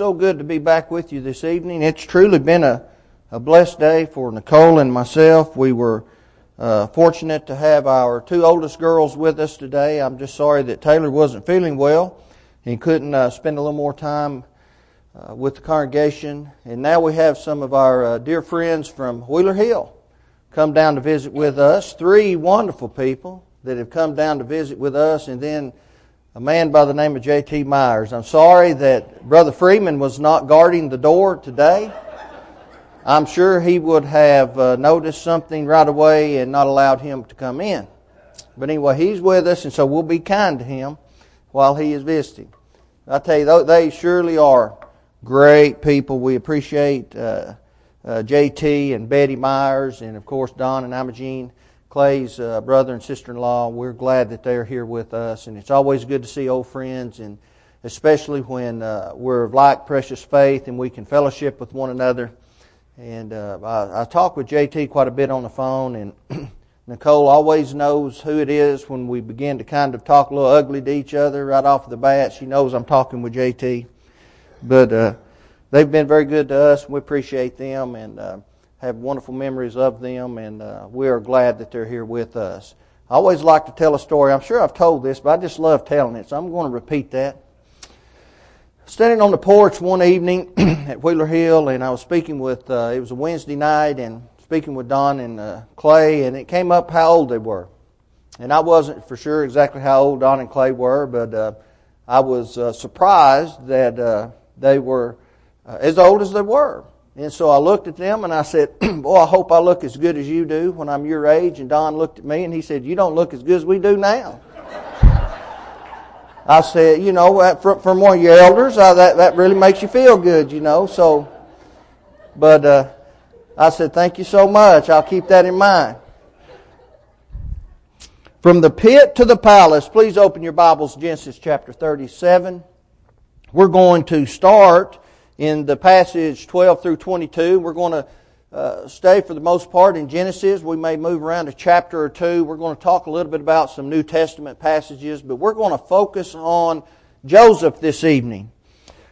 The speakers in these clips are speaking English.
so good to be back with you this evening. It's truly been a, a blessed day for Nicole and myself. We were uh, fortunate to have our two oldest girls with us today. I'm just sorry that Taylor wasn't feeling well and couldn't uh, spend a little more time uh, with the congregation. And now we have some of our uh, dear friends from Wheeler Hill come down to visit with us. Three wonderful people that have come down to visit with us, and then a man by the name of J.T. Myers. I'm sorry that Brother Freeman was not guarding the door today. I'm sure he would have uh, noticed something right away and not allowed him to come in. But anyway, he's with us, and so we'll be kind to him while he is visiting. I tell you, they surely are great people. We appreciate uh, uh, J.T. and Betty Myers, and of course Don and Imogene Clay's uh, brother and sister-in-law. We're glad that they're here with us, and it's always good to see old friends, and especially when uh, we're of like precious faith and we can fellowship with one another. And uh, I, I talk with JT quite a bit on the phone, and Nicole always knows who it is when we begin to kind of talk a little ugly to each other right off the bat. She knows I'm talking with JT, but uh, they've been very good to us, and we appreciate them, and uh, have wonderful memories of them, and uh, we are glad that they're here with us. I always like to tell a story. I'm sure I've told this, but I just love telling it, so I'm going to repeat that. Standing on the porch one evening at Wheeler Hill, and I was speaking with, uh, it was a Wednesday night, and speaking with Don and uh, Clay, and it came up how old they were. And I wasn't for sure exactly how old Don and Clay were, but uh, I was uh, surprised that uh, they were as old as they were. And so I looked at them and I said, Boy, I hope I look as good as you do when I'm your age. And Don looked at me and he said, You don't look as good as we do now. I said, You know, from, from one of your elders, uh, that, that really makes you feel good, you know. So, but uh, I said, Thank you so much. I'll keep that in mind. From the pit to the palace, please open your Bibles, Genesis chapter 37. We're going to start in the passage 12 through 22. We're going to uh, stay for the most part in Genesis. We may move around a chapter or two. We're going to talk a little bit about some New Testament passages, but we're going to focus on Joseph this evening.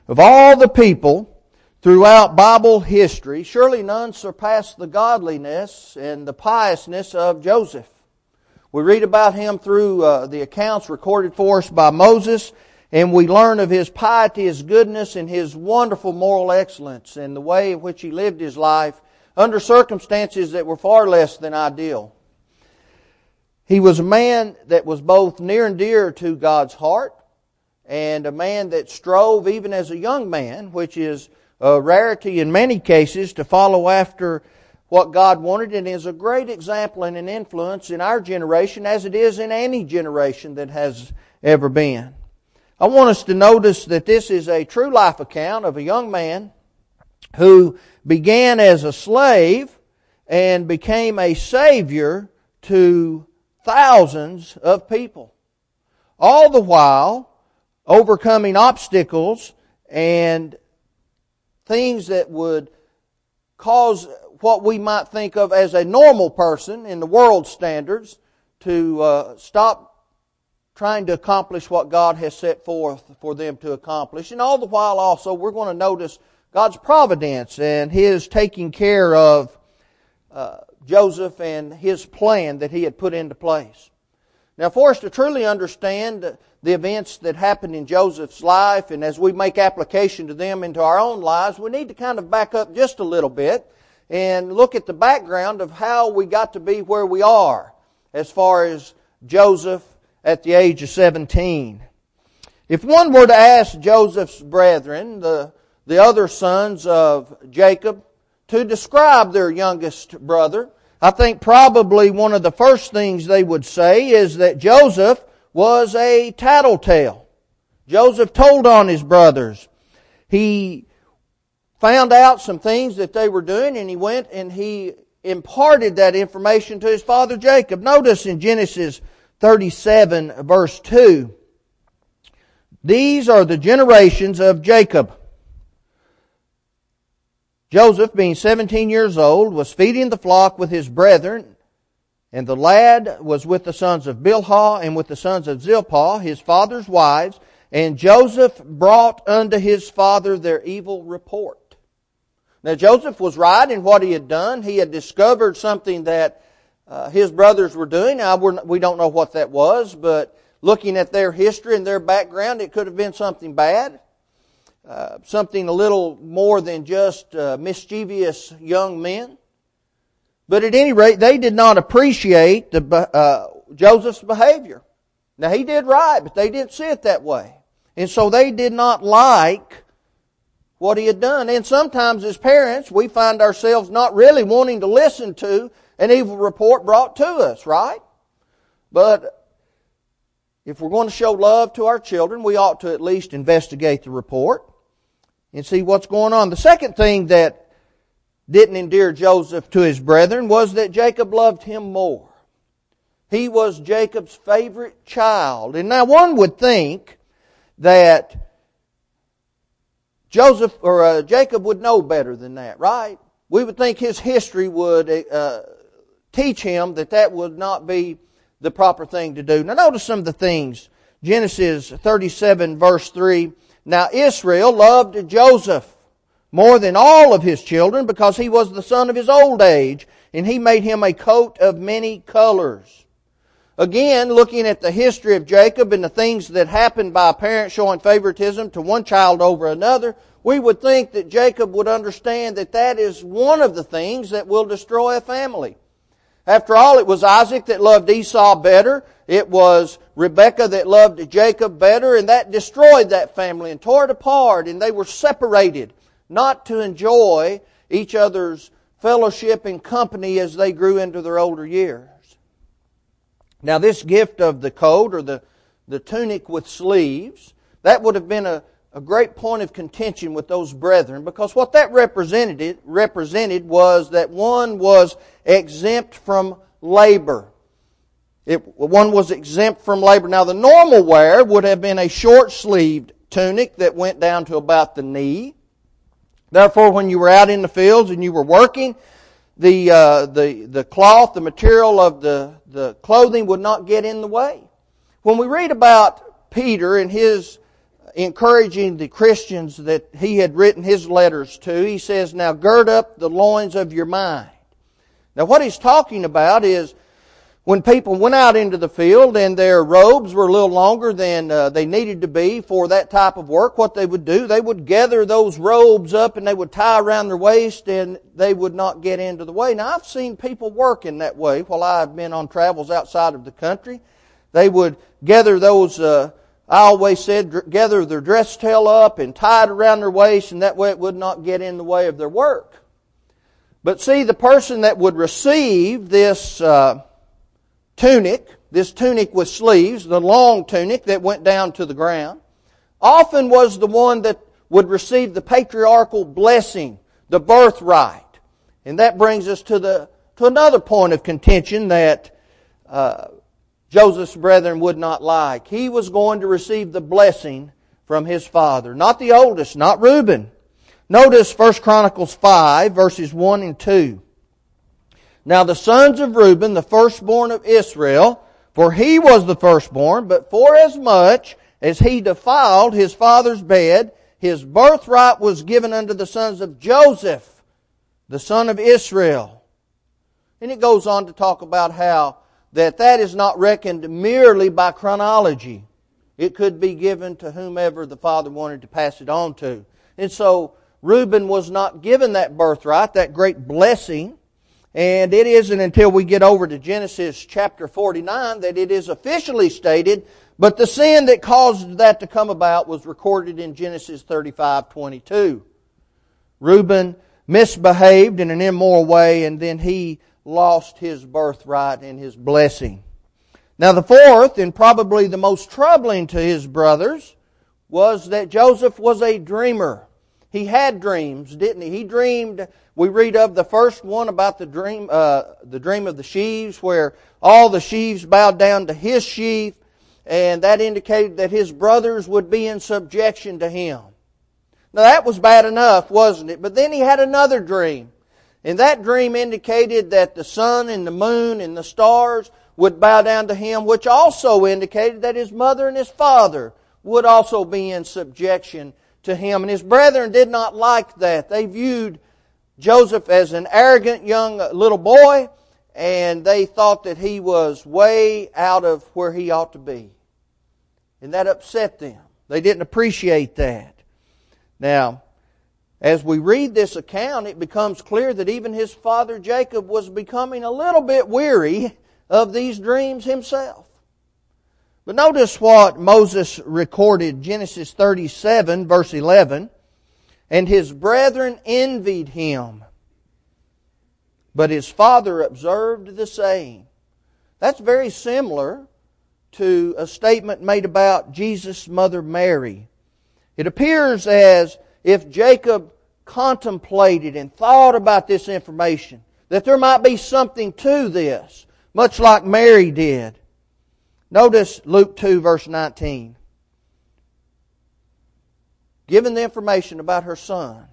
Of all the people throughout Bible history, surely none surpassed the godliness and the piousness of Joseph. We read about him through uh, the accounts recorded for us by Moses and we learn of his piety, his goodness, and his wonderful moral excellence and the way in which he lived his life under circumstances that were far less than ideal. He was a man that was both near and dear to God's heart and a man that strove even as a young man, which is a rarity in many cases, to follow after what God wanted and is a great example and an influence in our generation as it is in any generation that has ever been. I want us to notice that this is a true life account of a young man who began as a slave and became a savior to thousands of people. All the while overcoming obstacles and things that would cause what we might think of as a normal person in the world standards to uh, stop trying to accomplish what God has set forth for them to accomplish. And all the while also, we're going to notice God's providence and His taking care of uh, Joseph and his plan that he had put into place. Now, for us to truly understand the events that happened in Joseph's life, and as we make application to them into our own lives, we need to kind of back up just a little bit and look at the background of how we got to be where we are as far as Joseph at the age of 17. If one were to ask Joseph's brethren, the, the other sons of Jacob, to describe their youngest brother, I think probably one of the first things they would say is that Joseph was a tattletale. Joseph told on his brothers. He found out some things that they were doing and he went and he imparted that information to his father Jacob. Notice in Genesis 37 verse 2. These are the generations of Jacob. Joseph, being 17 years old, was feeding the flock with his brethren, and the lad was with the sons of Bilhah and with the sons of Zilpah, his father's wives, And Joseph brought unto his father their evil report. Now Joseph was right in what he had done. He had discovered something that uh, his brothers were doing. Now we don't know what that was, but looking at their history and their background, it could have been something bad. Uh, something a little more than just uh, mischievous young men. But at any rate, they did not appreciate the, uh, Joseph's behavior. Now he did right, but they didn't see it that way. And so they did not like what he had done. And sometimes as parents, we find ourselves not really wanting to listen to an evil report brought to us, right? But if we're going to show love to our children, we ought to at least investigate the report and see what's going on. The second thing that didn't endear Joseph to his brethren was that Jacob loved him more. He was Jacob's favorite child. And now one would think that Joseph or uh, Jacob would know better than that, right? We would think his history would uh, teach him that that would not be the proper thing to do. Now notice some of the things. Genesis 37 verse 3. Now Israel loved Joseph more than all of his children because he was the son of his old age and he made him a coat of many colors. Again, looking at the history of Jacob and the things that happened by a parent showing favoritism to one child over another, we would think that Jacob would understand that that is one of the things that will destroy a family. After all, it was Isaac that loved Esau better. It was Rebekah that loved Jacob better, and that destroyed that family and tore it apart, and they were separated, not to enjoy each other's fellowship and company as they grew into their older years. Now, this gift of the coat or the, the tunic with sleeves, that would have been a, a great point of contention with those brethren because what that represented, represented was that one was exempt from labor. It, one was exempt from labor. Now, the normal wear would have been a short sleeved tunic that went down to about the knee. Therefore, when you were out in the fields and you were working, the, uh, the, the cloth, the material of the, the clothing would not get in the way. When we read about Peter and his encouraging the Christians that he had written his letters to, he says, Now gird up the loins of your mind. Now what he's talking about is when people went out into the field and their robes were a little longer than uh, they needed to be for that type of work, what they would do, they would gather those robes up and they would tie around their waist and they would not get into the way. Now I've seen people work in that way while I've been on travels outside of the country. They would gather those, uh, I always said, gather their dress tail up and tie it around their waist and that way it would not get in the way of their work. But see, the person that would receive this, uh, tunic, this tunic with sleeves, the long tunic that went down to the ground, often was the one that would receive the patriarchal blessing, the birthright. And that brings us to the to another point of contention that uh, Joseph's brethren would not like. He was going to receive the blessing from his father, not the oldest, not Reuben. Notice 1 Chronicles 5 verses 1 and 2. Now the sons of Reuben, the firstborn of Israel, for he was the firstborn, but for as much as he defiled his father's bed, his birthright was given unto the sons of Joseph, the son of Israel. And it goes on to talk about how that that is not reckoned merely by chronology. It could be given to whomever the father wanted to pass it on to. And so Reuben was not given that birthright, that great blessing, and it isn't until we get over to Genesis chapter 49 that it is officially stated, but the sin that caused that to come about was recorded in Genesis 35 22. Reuben misbehaved in an immoral way, and then he lost his birthright and his blessing. Now, the fourth, and probably the most troubling to his brothers, was that Joseph was a dreamer. He had dreams, didn't he? He dreamed we read of the first one about the dream, uh, the dream of the sheaves, where all the sheaves bowed down to his sheaf, and that indicated that his brothers would be in subjection to him. Now that was bad enough, wasn't it? But then he had another dream. And that dream indicated that the sun and the moon and the stars would bow down to him, which also indicated that his mother and his father would also be in subjection to him. And his brethren did not like that. They viewed Joseph as an arrogant young little boy, and they thought that he was way out of where he ought to be. And that upset them. They didn't appreciate that. Now, as we read this account, it becomes clear that even his father Jacob was becoming a little bit weary of these dreams himself. But notice what Moses recorded, Genesis 37, verse 11. And his brethren envied him. But his father observed the saying. That's very similar to a statement made about Jesus' mother Mary. It appears as if Jacob contemplated and thought about this information, that there might be something to this, much like Mary did. Notice Luke 2, verse 19. Given the information about her son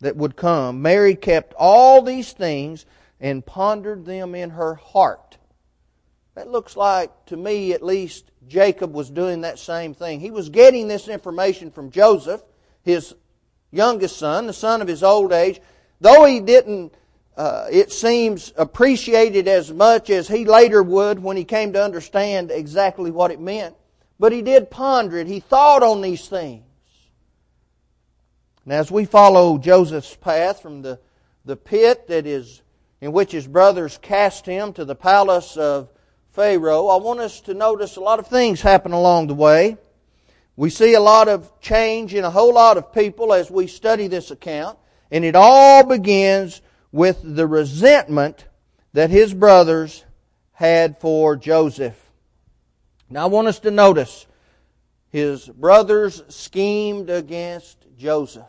that would come, Mary kept all these things and pondered them in her heart. That looks like, to me at least, Jacob was doing that same thing. He was getting this information from Joseph, his youngest son, the son of his old age. Though he didn't, uh, it seems, appreciate it as much as he later would when he came to understand exactly what it meant. But he did ponder it. He thought on these things. And as we follow Joseph's path from the, the pit that is in which his brothers cast him to the palace of Pharaoh, I want us to notice a lot of things happen along the way. We see a lot of change in a whole lot of people as we study this account, and it all begins with the resentment that his brothers had for Joseph. Now I want us to notice his brothers schemed against Joseph.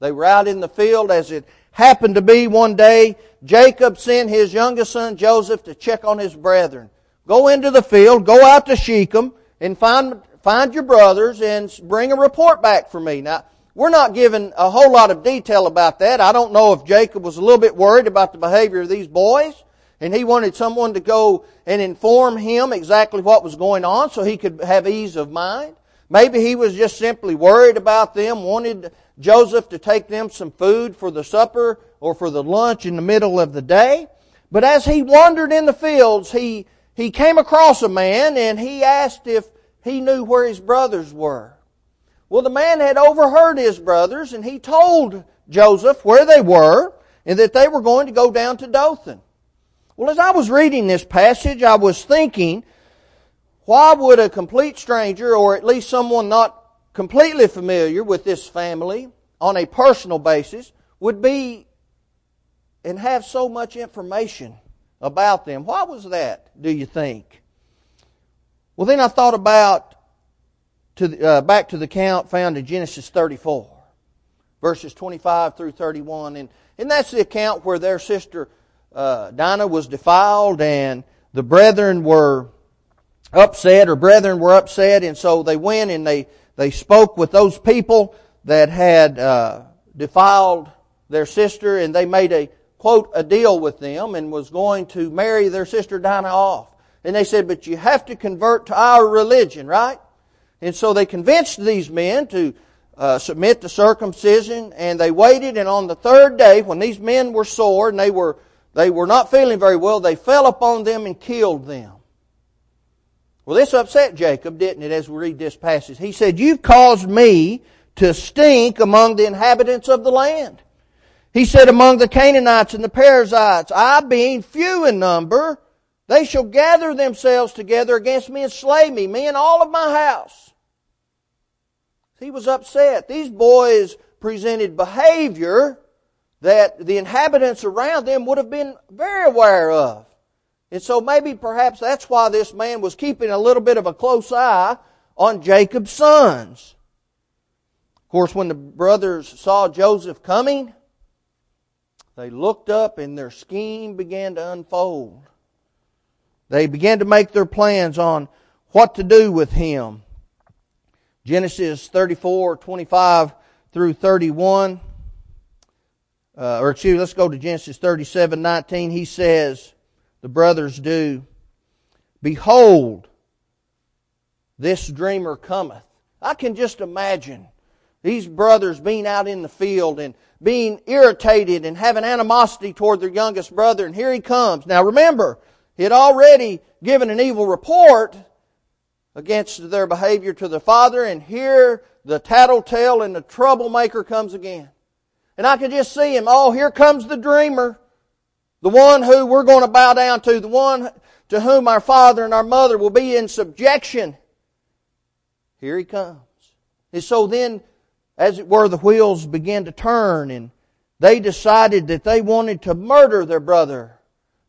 They were out in the field as it happened to be one day. Jacob sent his youngest son Joseph to check on his brethren. Go into the field, go out to Shechem, and find, find your brothers and bring a report back for me. Now, we're not given a whole lot of detail about that. I don't know if Jacob was a little bit worried about the behavior of these boys, and he wanted someone to go and inform him exactly what was going on so he could have ease of mind. Maybe he was just simply worried about them, wanted Joseph to take them some food for the supper or for the lunch in the middle of the day. But as he wandered in the fields, he he came across a man and he asked if he knew where his brothers were. Well, the man had overheard his brothers and he told Joseph where they were and that they were going to go down to Dothan. Well, as I was reading this passage, I was thinking, why would a complete stranger or at least someone not completely familiar with this family on a personal basis would be and have so much information about them. Why was that, do you think? Well, then I thought about to the, uh, back to the account found in Genesis 34, verses 25 through 31. And, and that's the account where their sister uh, Dinah was defiled and the brethren were upset, or brethren were upset, and so they went and they, they spoke with those people that had uh, defiled their sister, and they made a quote, a deal with them and was going to marry their sister Dinah off. And they said, but you have to convert to our religion, right? And so they convinced these men to uh, submit to circumcision, and they waited. And on the third day, when these men were sore and they were they were not feeling very well, they fell upon them and killed them. Well, this upset Jacob, didn't it? As we read this passage, he said, "You've caused me to stink among the inhabitants of the land." He said, among the Canaanites and the Perizzites, I being few in number, they shall gather themselves together against me and slay me, me and all of my house. He was upset. These boys presented behavior that the inhabitants around them would have been very aware of. And so maybe perhaps that's why this man was keeping a little bit of a close eye on Jacob's sons. Of course, when the brothers saw Joseph coming, they looked up and their scheme began to unfold. They began to make their plans on what to do with him. Genesis 34, 25 through 31. Uh, or excuse, let's go to Genesis 37, 19. He says, the brothers do, Behold, this dreamer cometh. I can just imagine these brothers being out in the field and being irritated and having animosity toward their youngest brother, and here he comes. Now remember, he had already given an evil report against their behavior to the father, and here the tattletale and the troublemaker comes again. And I could just see him. Oh, here comes the dreamer. The one who we're going to bow down to. The one to whom our father and our mother will be in subjection. Here he comes. And so then, as it were, the wheels began to turn and they decided that they wanted to murder their brother.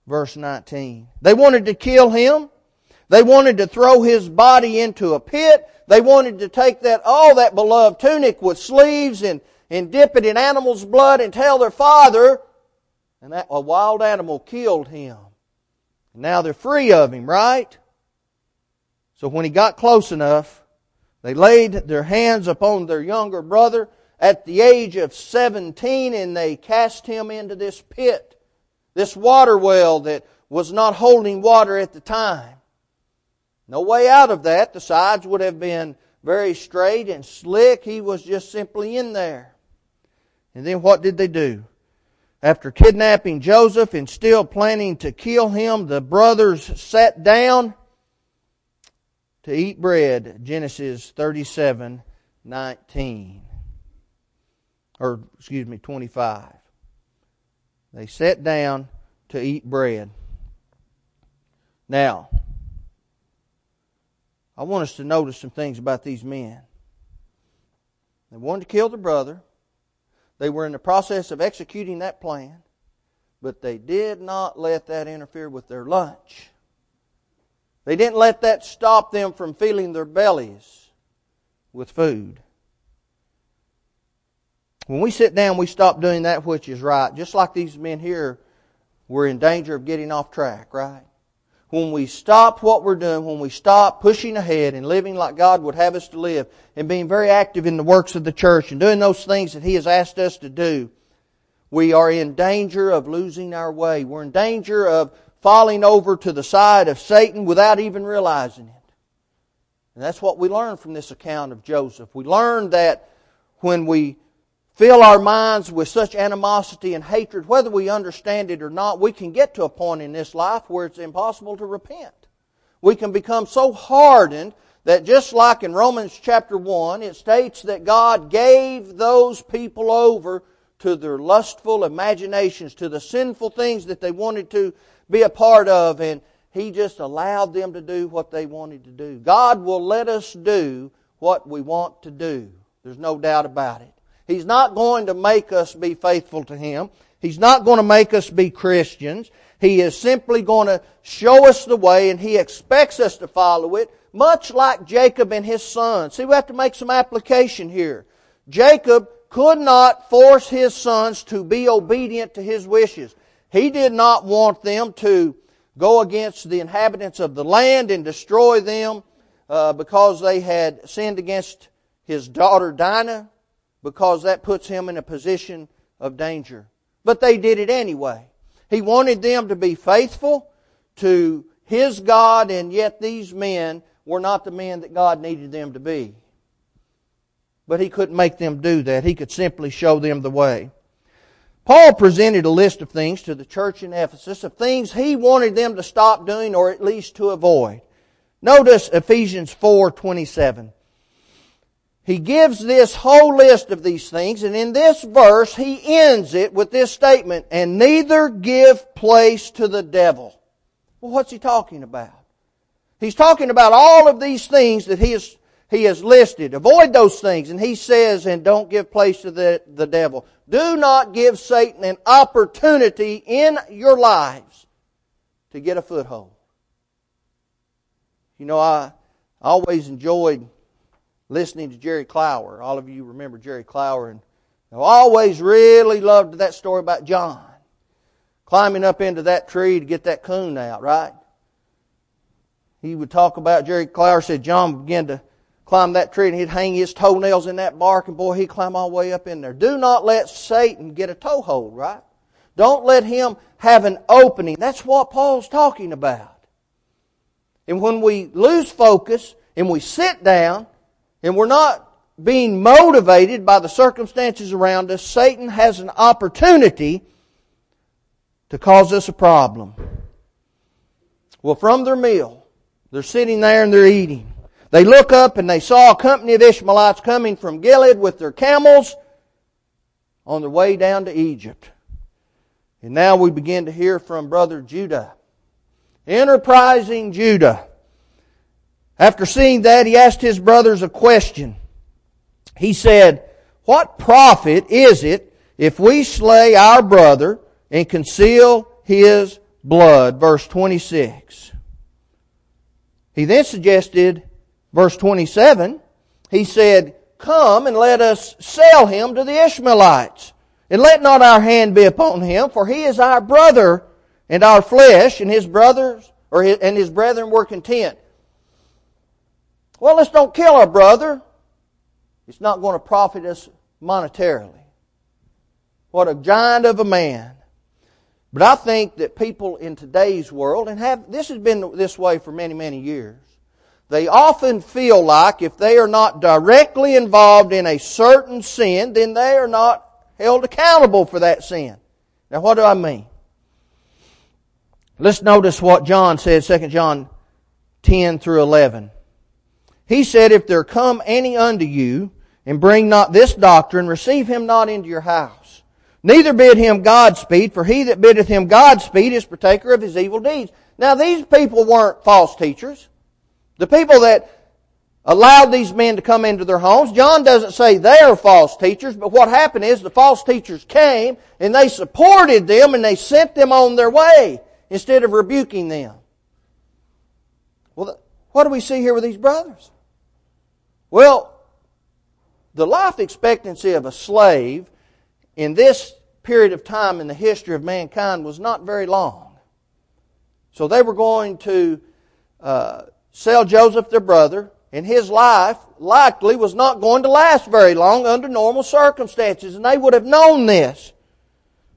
Verse 19. They wanted to kill him. They wanted to throw his body into a pit. They wanted to take that, all that beloved tunic with sleeves and, and dip it in animal's blood and tell their father, and that a wild animal killed him. And now they're free of him, right? So when he got close enough, they laid their hands upon their younger brother at the age of 17 and they cast him into this pit, this water well that was not holding water at the time. No way out of that. The sides would have been very straight and slick. He was just simply in there. And then what did they do? After kidnapping Joseph and still planning to kill him, the brothers sat down to eat bread. Genesis 37 19. Or, excuse me, 25. They sat down to eat bread. Now, I want us to notice some things about these men. They wanted to kill their brother. They were in the process of executing that plan, but they did not let that interfere with their lunch. They didn't let that stop them from filling their bellies with food. When we sit down, we stop doing that which is right, just like these men here we're in danger of getting off track, right? When we stop what we're doing, when we stop pushing ahead and living like God would have us to live, and being very active in the works of the church and doing those things that He has asked us to do, we are in danger of losing our way. We're in danger of falling over to the side of Satan without even realizing it. And that's what we learn from this account of Joseph. We learn that when we fill our minds with such animosity and hatred, whether we understand it or not, we can get to a point in this life where it's impossible to repent. We can become so hardened that just like in Romans chapter 1, it states that God gave those people over to their lustful imaginations, to the sinful things that they wanted to be a part of, and He just allowed them to do what they wanted to do. God will let us do what we want to do. There's no doubt about it. He's not going to make us be faithful to Him. He's not going to make us be Christians. He is simply going to show us the way and He expects us to follow it, much like Jacob and his sons. See, we have to make some application here. Jacob could not force his sons to be obedient to his wishes. He did not want them to go against the inhabitants of the land and destroy them uh, because they had sinned against his daughter Dinah, because that puts him in a position of danger. But they did it anyway. He wanted them to be faithful to his God, and yet these men were not the men that God needed them to be. But he couldn't make them do that. He could simply show them the way. Paul presented a list of things to the church in Ephesus of things he wanted them to stop doing or at least to avoid. Notice Ephesians 4:27. He gives this whole list of these things and in this verse he ends it with this statement, and neither give place to the devil. Well, what's he talking about? He's talking about all of these things that he has, he has listed. Avoid those things. And he says, and don't give place to the, the devil. Do not give Satan an opportunity in your lives to get a foothold. You know, I always enjoyed listening to Jerry Clower. All of you remember Jerry Clower, and I always really loved that story about John climbing up into that tree to get that coon out, right? He would talk about Jerry Clower said John began to climb that tree and he'd hang his toenails in that bark and boy, he'd climb all the way up in there. Do not let Satan get a toehold, right? Don't let him have an opening. That's what Paul's talking about. And when we lose focus and we sit down and we're not being motivated by the circumstances around us, Satan has an opportunity to cause us a problem. Well, from their meal, they're sitting there and they're eating. They look up and they saw a company of Ishmaelites coming from Gilead with their camels on their way down to Egypt. And now we begin to hear from brother Judah. Enterprising Judah. After seeing that, he asked his brothers a question. He said, What profit is it if we slay our brother and conceal his blood? Verse 26. He then suggested, verse 27, he said, Come and let us sell him to the Ishmaelites. And let not our hand be upon him, for he is our brother and our flesh, and his brothers or his, and his brethren were content. Well, let's don't kill our brother. It's not going to profit us monetarily. What a giant of a man. But I think that people in today's world, and have this has been this way for many, many years, they often feel like if they are not directly involved in a certain sin, then they are not held accountable for that sin. Now what do I mean? Let's notice what John said, 2 John 10 through 11. He said, If there come any unto you, and bring not this doctrine, receive him not into your house. Neither bid him Godspeed, for he that biddeth him Godspeed is partaker of his evil deeds. Now these people weren't false teachers. The people that allowed these men to come into their homes. John doesn't say they're false teachers, but what happened is the false teachers came and they supported them and they sent them on their way instead of rebuking them. Well, what do we see here with these brothers? Well, the life expectancy of a slave in this period of time in the history of mankind was not very long. So they were going to uh, sell Joseph, their brother, and his life likely was not going to last very long under normal circumstances, and they would have known this.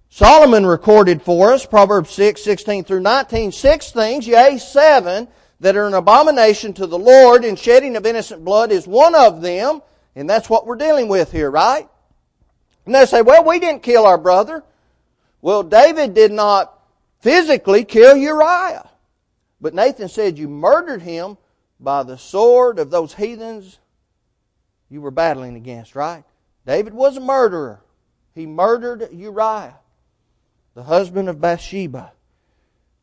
Solomon recorded for us, Proverbs 6, 16 through 19, six things, yea, seven, that are an abomination to the Lord, and shedding of innocent blood is one of them, and that's what we're dealing with here, right? And they say, well, we didn't kill our brother. Well, David did not physically kill Uriah. But Nathan said, you murdered him by the sword of those heathens you were battling against, right? David was a murderer. He murdered Uriah, the husband of Bathsheba.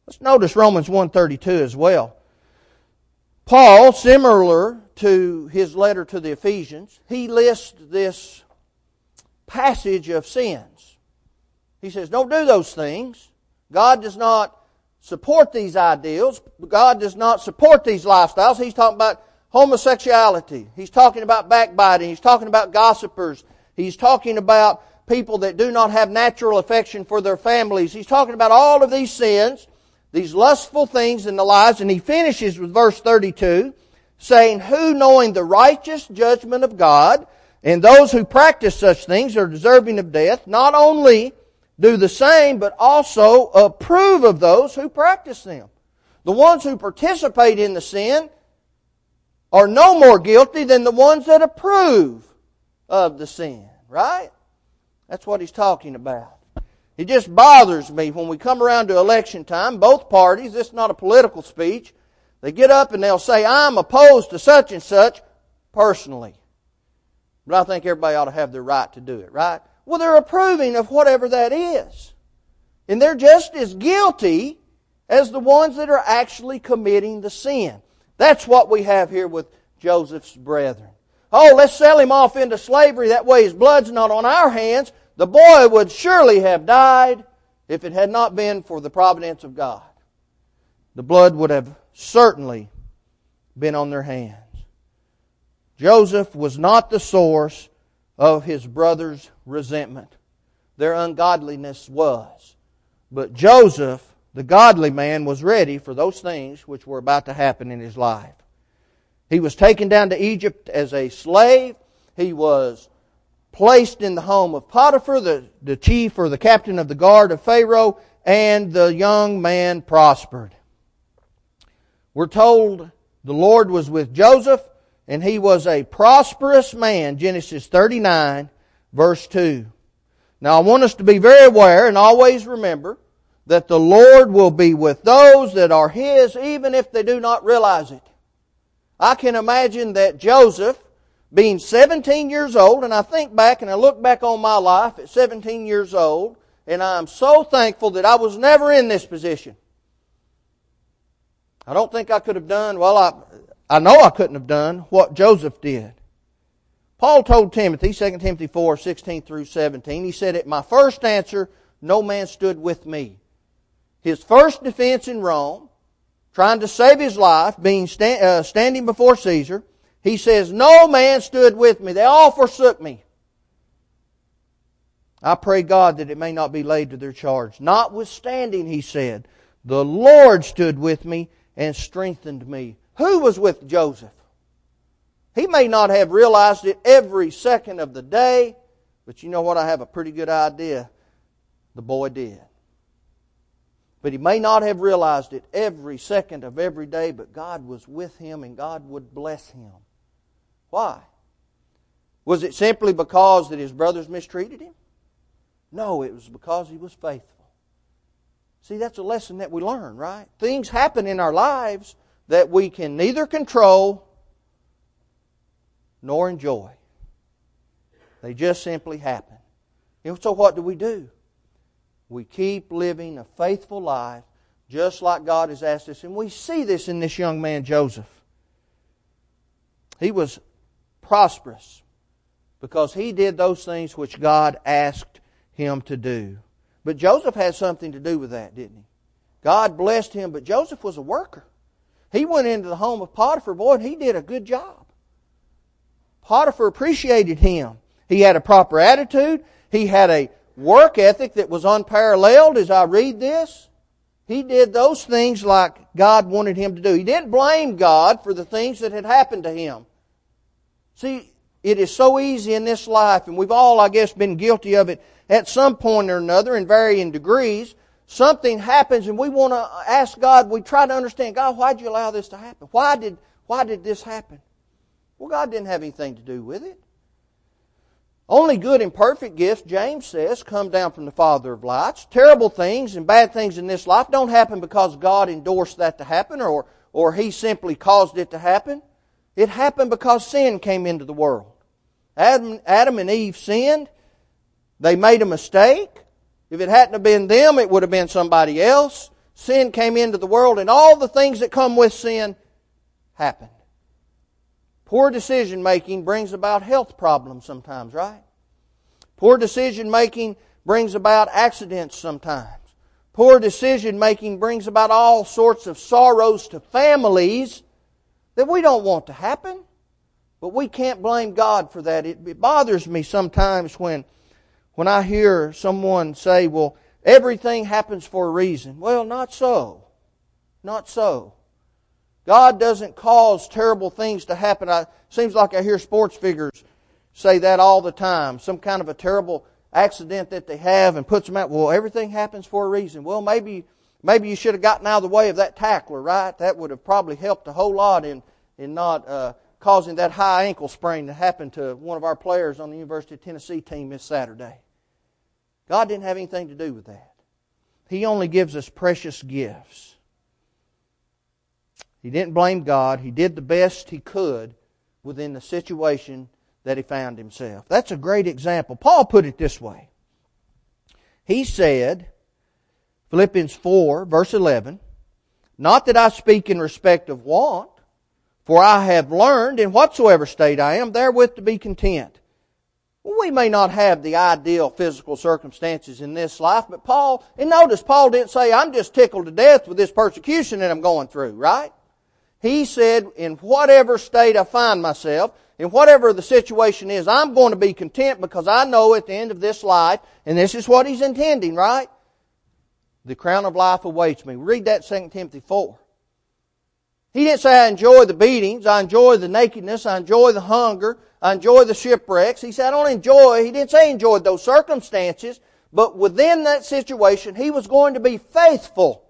Let's notice Romans 132 as well. Paul, similar to his letter to the Ephesians, he lists this passage of sins. He says, don't do those things. God does not support these ideals. God does not support these lifestyles. He's talking about homosexuality. He's talking about backbiting. He's talking about gossipers. He's talking about people that do not have natural affection for their families. He's talking about all of these sins, these lustful things in the lives, and he finishes with verse 32 saying, Who knowing the righteous judgment of God, and those who practice such things are deserving of death, not only do the same, but also approve of those who practice them. The ones who participate in the sin are no more guilty than the ones that approve of the sin, right? That's what he's talking about. It just bothers me when we come around to election time, both parties, this is not a political speech, they get up and they'll say, I'm opposed to such and such personally. But I think everybody ought to have the right to do it, right? Well, they're approving of whatever that is. And they're just as guilty as the ones that are actually committing the sin. That's what we have here with Joseph's brethren. Oh, let's sell him off into slavery. That way his blood's not on our hands. The boy would surely have died if it had not been for the providence of God. The blood would have certainly been on their hands. Joseph was not the source of his brother's resentment. Their ungodliness was. But Joseph, the godly man, was ready for those things which were about to happen in his life. He was taken down to Egypt as a slave. He was placed in the home of Potiphar, the, the chief or the captain of the guard of Pharaoh, and the young man prospered. We're told the Lord was with Joseph and he was a prosperous man, Genesis 39, verse 2. Now I want us to be very aware and always remember that the Lord will be with those that are His even if they do not realize it. I can imagine that Joseph, being 17 years old, and I think back and I look back on my life at 17 years old, and I'm so thankful that I was never in this position. I don't think I could have done, well, I, I know I couldn't have done what Joseph did. Paul told Timothy, 2 Timothy 4, 16 through 17, he said, At my first answer, no man stood with me. His first defense in Rome, trying to save his life, being stand, uh, standing before Caesar, he says, No man stood with me. They all forsook me. I pray God that it may not be laid to their charge. Notwithstanding, he said, the Lord stood with me and strengthened me. Who was with Joseph? He may not have realized it every second of the day, but you know what? I have a pretty good idea. The boy did. But he may not have realized it every second of every day, but God was with him and God would bless him. Why? Was it simply because that his brothers mistreated him? No, it was because he was faithful. See, that's a lesson that we learn, right? Things happen in our lives that we can neither control nor enjoy. They just simply happen. And so what do we do? We keep living a faithful life just like God has asked us. And we see this in this young man, Joseph. He was prosperous because he did those things which God asked him to do. But Joseph had something to do with that, didn't he? God blessed him, but Joseph was a worker. He went into the home of Potiphar, boy, and he did a good job. Potiphar appreciated him. He had a proper attitude. He had a work ethic that was unparalleled as I read this. He did those things like God wanted him to do. He didn't blame God for the things that had happened to him. See, it is so easy in this life, and we've all, I guess, been guilty of it at some point or another in varying degrees. Something happens and we want to ask God, we try to understand, God, why did you allow this to happen? Why did, why did this happen? Well, God didn't have anything to do with it. Only good and perfect gifts, James says, come down from the Father of lights. Terrible things and bad things in this life don't happen because God endorsed that to happen or, or He simply caused it to happen. It happened because sin came into the world. Adam, Adam and Eve sinned. They made a mistake. If it hadn't have been them, it would have been somebody else. Sin came into the world and all the things that come with sin happened. Poor decision making brings about health problems sometimes, right? Poor decision making brings about accidents sometimes. Poor decision making brings about all sorts of sorrows to families that we don't want to happen. But we can't blame God for that. It, it bothers me sometimes when, when I hear someone say, well, everything happens for a reason. Well, not so. Not so. God doesn't cause terrible things to happen. It seems like I hear sports figures say that all the time. Some kind of a terrible accident that they have and puts them out. Well, everything happens for a reason. Well, maybe maybe you should have gotten out of the way of that tackler, right? That would have probably helped a whole lot in in not uh, causing that high ankle sprain that happened to one of our players on the University of Tennessee team this Saturday. God didn't have anything to do with that. He only gives us precious gifts. He didn't blame God. He did the best he could within the situation that he found himself. That's a great example. Paul put it this way. He said, Philippians 4, verse 11, Not that I speak in respect of want, for I have learned in whatsoever state I am therewith to be content. we may not have the ideal physical circumstances in this life, but Paul, and notice Paul didn't say, I'm just tickled to death with this persecution that I'm going through, right? He said, in whatever state I find myself, in whatever the situation is, I'm going to be content because I know at the end of this life, and this is what he's intending, right? The crown of life awaits me. Read that 2 Timothy 4. He didn't say, I enjoy the beatings, I enjoy the nakedness, I enjoy the hunger, I enjoy the shipwrecks. He said, I don't enjoy, he didn't say enjoyed those circumstances, but within that situation, he was going to be faithful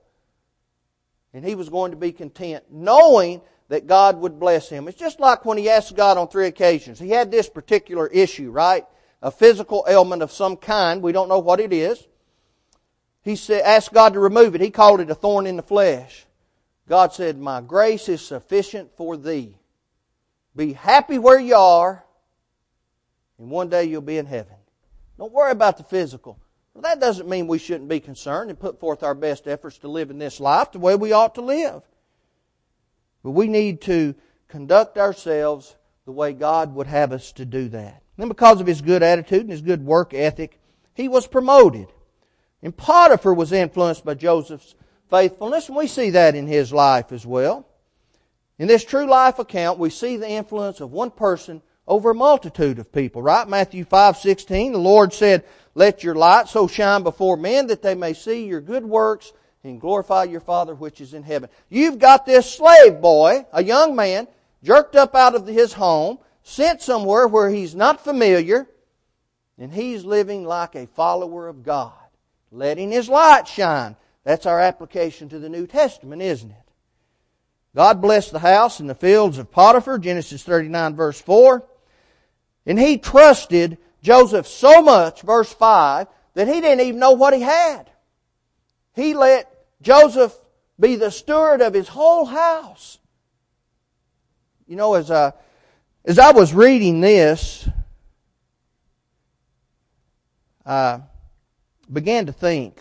and he was going to be content, knowing that God would bless him. It's just like when he asked God on three occasions. He had this particular issue, right? A physical ailment of some kind. We don't know what it is. He said, asked God to remove it. He called it a thorn in the flesh. God said, My grace is sufficient for thee. Be happy where you are, and one day you'll be in heaven. Don't worry about the physical. Well, that doesn't mean we shouldn't be concerned and put forth our best efforts to live in this life the way we ought to live. But we need to conduct ourselves the way God would have us to do that. And because of his good attitude and his good work ethic, he was promoted. And Potiphar was influenced by Joseph's faithfulness, and we see that in his life as well. In this true life account, we see the influence of one person over a multitude of people, right? Matthew 5, 16, the Lord said, Let your light so shine before men that they may see your good works and glorify your Father which is in heaven. You've got this slave boy, a young man, jerked up out of his home, sent somewhere where he's not familiar, and he's living like a follower of God, letting his light shine. That's our application to the New Testament, isn't it? God blessed the house and the fields of Potiphar, Genesis 39 verse 4. And he trusted Joseph so much, verse 5, that he didn't even know what he had. He let Joseph be the steward of his whole house. You know, as I, as I was reading this, I began to think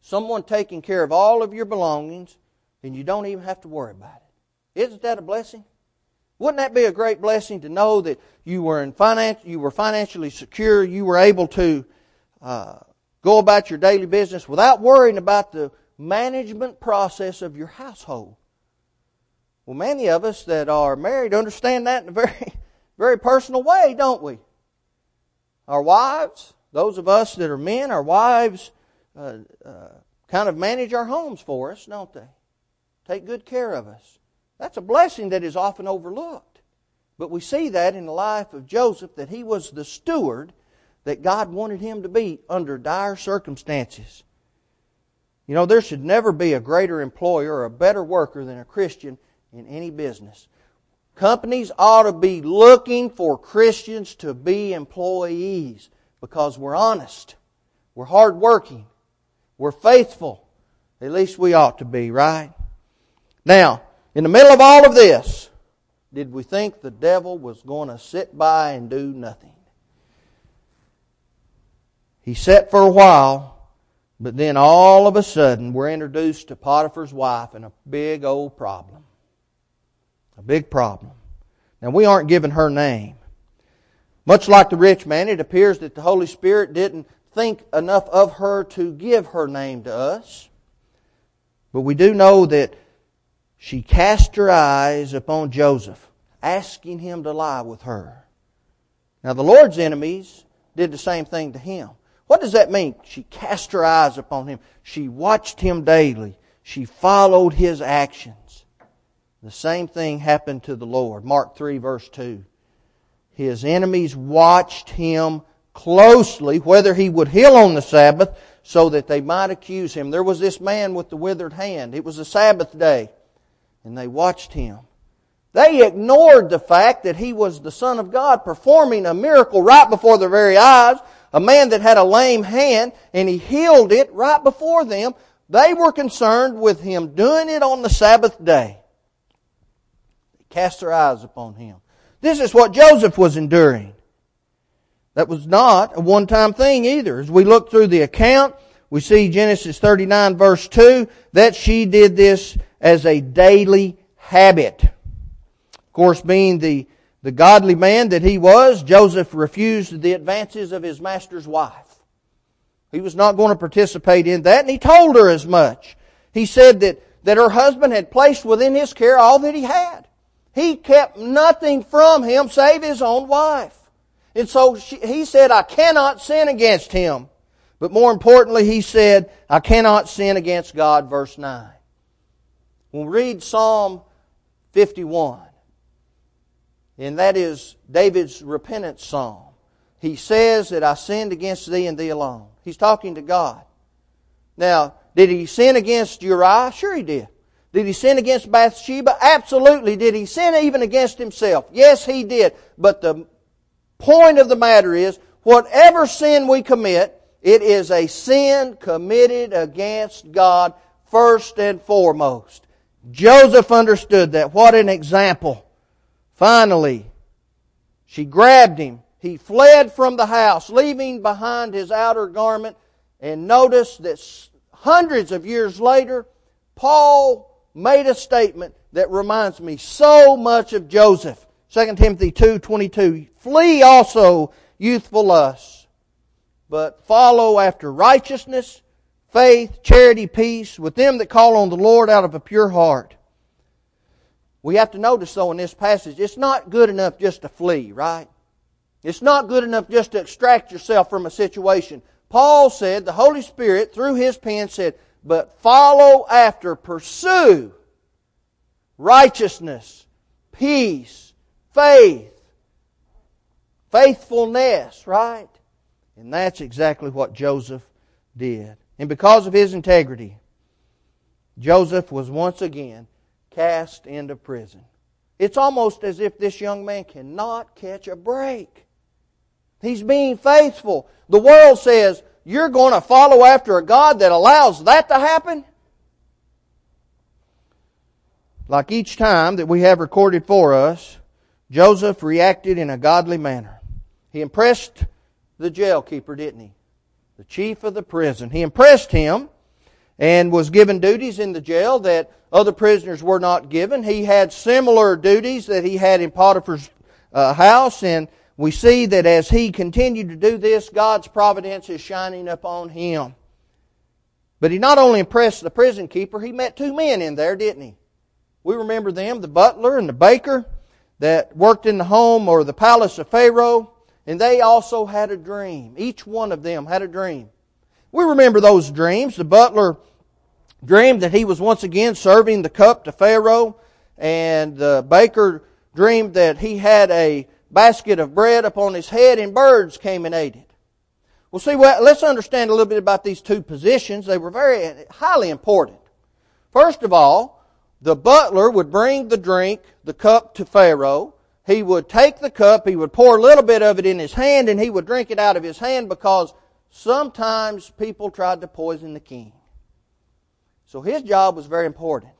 someone taking care of all of your belongings and you don't even have to worry about it. Isn't that a blessing? Wouldn't that be a great blessing to know that you were in finance, you were financially secure, you were able to uh, go about your daily business without worrying about the management process of your household? Well, many of us that are married understand that in a very, very personal way, don't we? Our wives, those of us that are men, our wives uh, uh, kind of manage our homes for us, don't they? Take good care of us. That's a blessing that is often overlooked. But we see that in the life of Joseph that he was the steward that God wanted him to be under dire circumstances. You know, there should never be a greater employer or a better worker than a Christian in any business. Companies ought to be looking for Christians to be employees because we're honest, we're hardworking, we're faithful. At least we ought to be, right? Now, in the middle of all of this, did we think the devil was going to sit by and do nothing? He sat for a while, but then all of a sudden we're introduced to Potiphar's wife and a big old problem. A big problem. Now we aren't given her name. Much like the rich man, it appears that the Holy Spirit didn't think enough of her to give her name to us. But we do know that she cast her eyes upon Joseph, asking him to lie with her. Now, the Lord's enemies did the same thing to him. What does that mean? She cast her eyes upon him. She watched him daily. She followed his actions. The same thing happened to the Lord. Mark 3, verse 2. His enemies watched him closely, whether he would heal on the Sabbath, so that they might accuse him. There was this man with the withered hand. It was a Sabbath day and they watched him. They ignored the fact that he was the Son of God performing a miracle right before their very eyes. A man that had a lame hand and he healed it right before them. They were concerned with him doing it on the Sabbath day. They cast their eyes upon him. This is what Joseph was enduring. That was not a one-time thing either. As we look through the account, we see Genesis 39 verse 2 that she did this as a daily habit. Of course, being the, the godly man that he was, Joseph refused the advances of his master's wife. He was not going to participate in that, and he told her as much. He said that, that her husband had placed within his care all that he had. He kept nothing from him save his own wife. And so she, he said, I cannot sin against him. But more importantly, he said, I cannot sin against God, verse 9. When we read Psalm 51, and that is David's repentance psalm, he says that I sinned against thee and thee alone. He's talking to God. Now, did he sin against Uriah? Sure he did. Did he sin against Bathsheba? Absolutely. Did he sin even against himself? Yes, he did. But the point of the matter is, whatever sin we commit, it is a sin committed against God first and foremost. Joseph understood that. What an example. Finally, she grabbed him. He fled from the house, leaving behind his outer garment. And notice that hundreds of years later, Paul made a statement that reminds me so much of Joseph. 2 Timothy 2:22 Flee also youthful lusts, but follow after righteousness, faith, charity, peace with them that call on the Lord out of a pure heart. We have to notice though in this passage, it's not good enough just to flee, right? It's not good enough just to extract yourself from a situation. Paul said, the Holy Spirit through his pen said, but follow after, pursue righteousness, peace, faith, faithfulness, right? And that's exactly what Joseph did. And because of his integrity, Joseph was once again cast into prison. It's almost as if this young man cannot catch a break. He's being faithful. The world says, you're going to follow after a God that allows that to happen? Like each time that we have recorded for us, Joseph reacted in a godly manner. He impressed the jailkeeper, didn't he? The chief of the prison. He impressed him and was given duties in the jail that other prisoners were not given. He had similar duties that he had in Potiphar's uh, house and we see that as he continued to do this, God's providence is shining upon him. But he not only impressed the prison keeper, he met two men in there, didn't he? We remember them, the butler and the baker that worked in the home or the palace of Pharaoh, and they also had a dream. Each one of them had a dream. We remember those dreams. The butler dreamed that he was once again serving the cup to Pharaoh, and the baker dreamed that he had a basket of bread upon his head, and birds came and ate it. Well, see, well, let's understand a little bit about these two positions. They were very highly important. First of all, the butler would bring the drink, the cup to Pharaoh. He would take the cup, he would pour a little bit of it in his hand, and he would drink it out of his hand because sometimes people tried to poison the king. So his job was very important.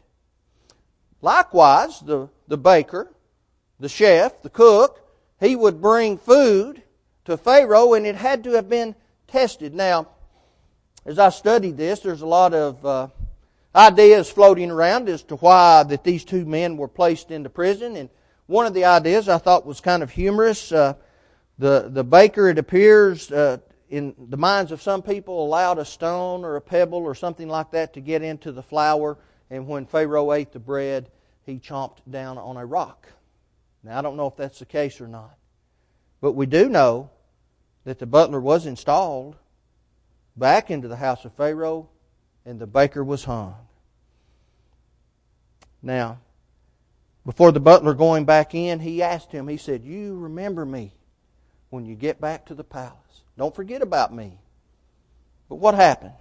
Likewise, the, the baker, the chef, the cook, he would bring food to Pharaoh and it had to have been tested. Now, as I studied this, there's a lot of uh, ideas floating around as to why that these two men were placed into prison. And one of the ideas I thought was kind of humorous. Uh, the the baker, it appears, uh, in the minds of some people, allowed a stone or a pebble or something like that to get into the flour, and when Pharaoh ate the bread, he chomped down on a rock. Now, I don't know if that's the case or not. But we do know that the butler was installed back into the house of Pharaoh and the baker was hung. Now, before the butler going back in, he asked him, he said, You remember me when you get back to the palace. Don't forget about me. But what happened?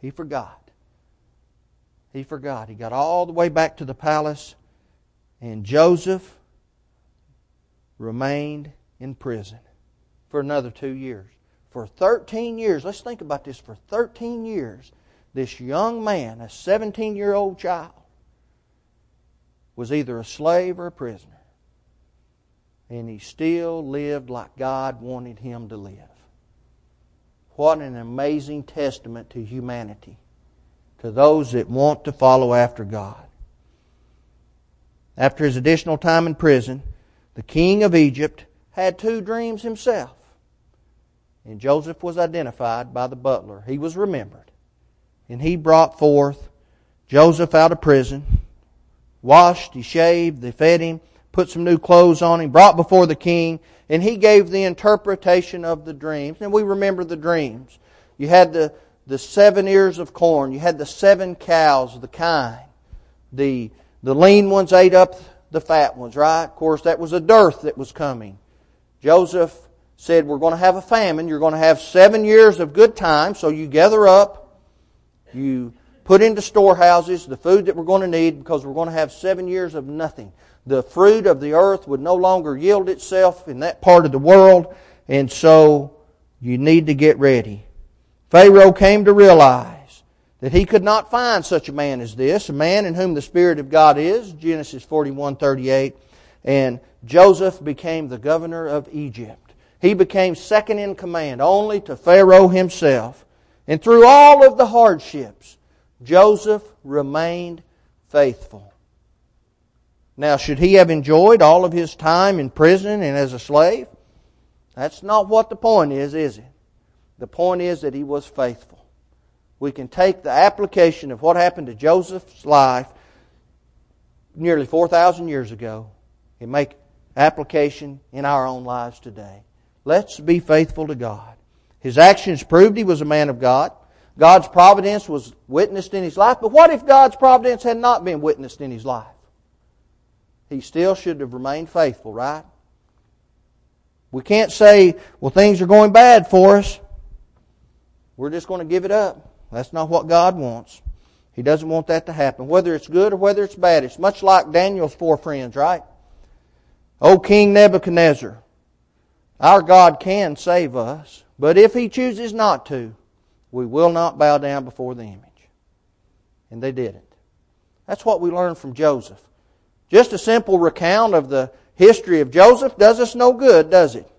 He forgot. He forgot. He got all the way back to the palace and Joseph remained in prison for another two years. For 13 years, let's think about this for 13 years, this young man, a 17 year old child, was either a slave or a prisoner. And he still lived like God wanted him to live. What an amazing testament to humanity, to those that want to follow after God. After his additional time in prison, the king of Egypt had two dreams himself. And Joseph was identified by the butler. He was remembered. And he brought forth Joseph out of prison, washed, he shaved, they fed him, put some new clothes on him, brought before the king, and he gave the interpretation of the dreams. And we remember the dreams. You had the, the seven ears of corn, you had the seven cows, the kine, the the lean ones ate up the fat ones, right? Of course, that was a dearth that was coming. Joseph said, We're going to have a famine. You're going to have seven years of good time. So you gather up, you put into storehouses the food that we're going to need because we're going to have seven years of nothing. The fruit of the earth would no longer yield itself in that part of the world, and so you need to get ready. Pharaoh came to realize that he could not find such a man as this, a man in whom the Spirit of God is, Genesis 41, 38, and Joseph became the governor of Egypt. He became second in command only to Pharaoh himself. And through all of the hardships, Joseph remained faithful. Now, should he have enjoyed all of his time in prison and as a slave? That's not what the point is, is it? The point is that he was faithful. We can take the application of what happened to Joseph's life nearly 4,000 years ago and make application in our own lives today. Let's be faithful to God. His actions proved he was a man of God. God's providence was witnessed in his life. But what if God's providence had not been witnessed in his life? He still should have remained faithful, right? We can't say, well, things are going bad for us. We're just going to give it up. That's not what God wants. He doesn't want that to happen. Whether it's good or whether it's bad. It's much like Daniel's four friends, right? O King Nebuchadnezzar, our God can save us, but if He chooses not to, we will not bow down before the image. And they didn't. That's what we learn from Joseph. Just a simple recount of the history of Joseph does us no good, does it?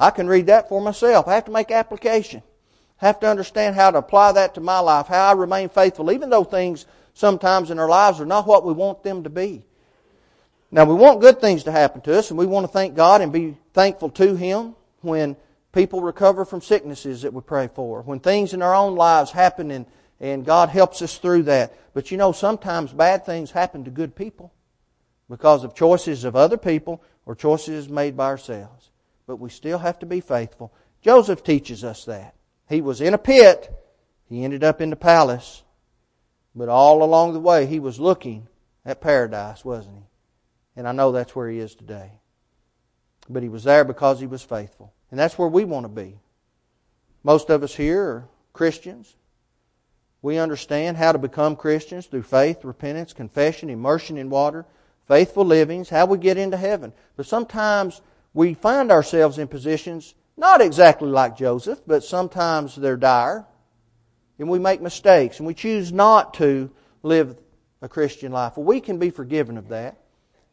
I can read that for myself. I have to make application. Have to understand how to apply that to my life, how I remain faithful, even though things sometimes in our lives are not what we want them to be. Now, we want good things to happen to us, and we want to thank God and be thankful to Him when people recover from sicknesses that we pray for, when things in our own lives happen and, and God helps us through that. But you know, sometimes bad things happen to good people because of choices of other people or choices made by ourselves. But we still have to be faithful. Joseph teaches us that. He was in a pit, he ended up in the palace, but all along the way he was looking at paradise, wasn't he? And I know that's where he is today. But he was there because he was faithful. And that's where we want to be. Most of us here are Christians. We understand how to become Christians through faith, repentance, confession, immersion in water, faithful livings, how we get into heaven. But sometimes we find ourselves in positions not exactly like Joseph, but sometimes they're dire. And we make mistakes and we choose not to live a Christian life. Well, we can be forgiven of that.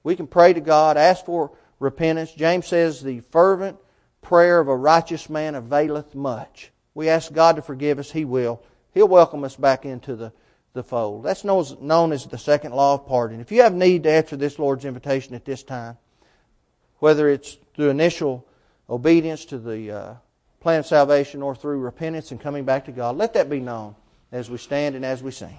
We can pray to God, ask for repentance. James says the fervent prayer of a righteous man availeth much. We ask God to forgive us, He will. He'll welcome us back into the, the fold. That's known as the second law of pardon. If you have need to answer this Lord's invitation at this time, whether it's through initial obedience to the uh, plan of salvation or through repentance and coming back to God, let that be known as we stand and as we sing.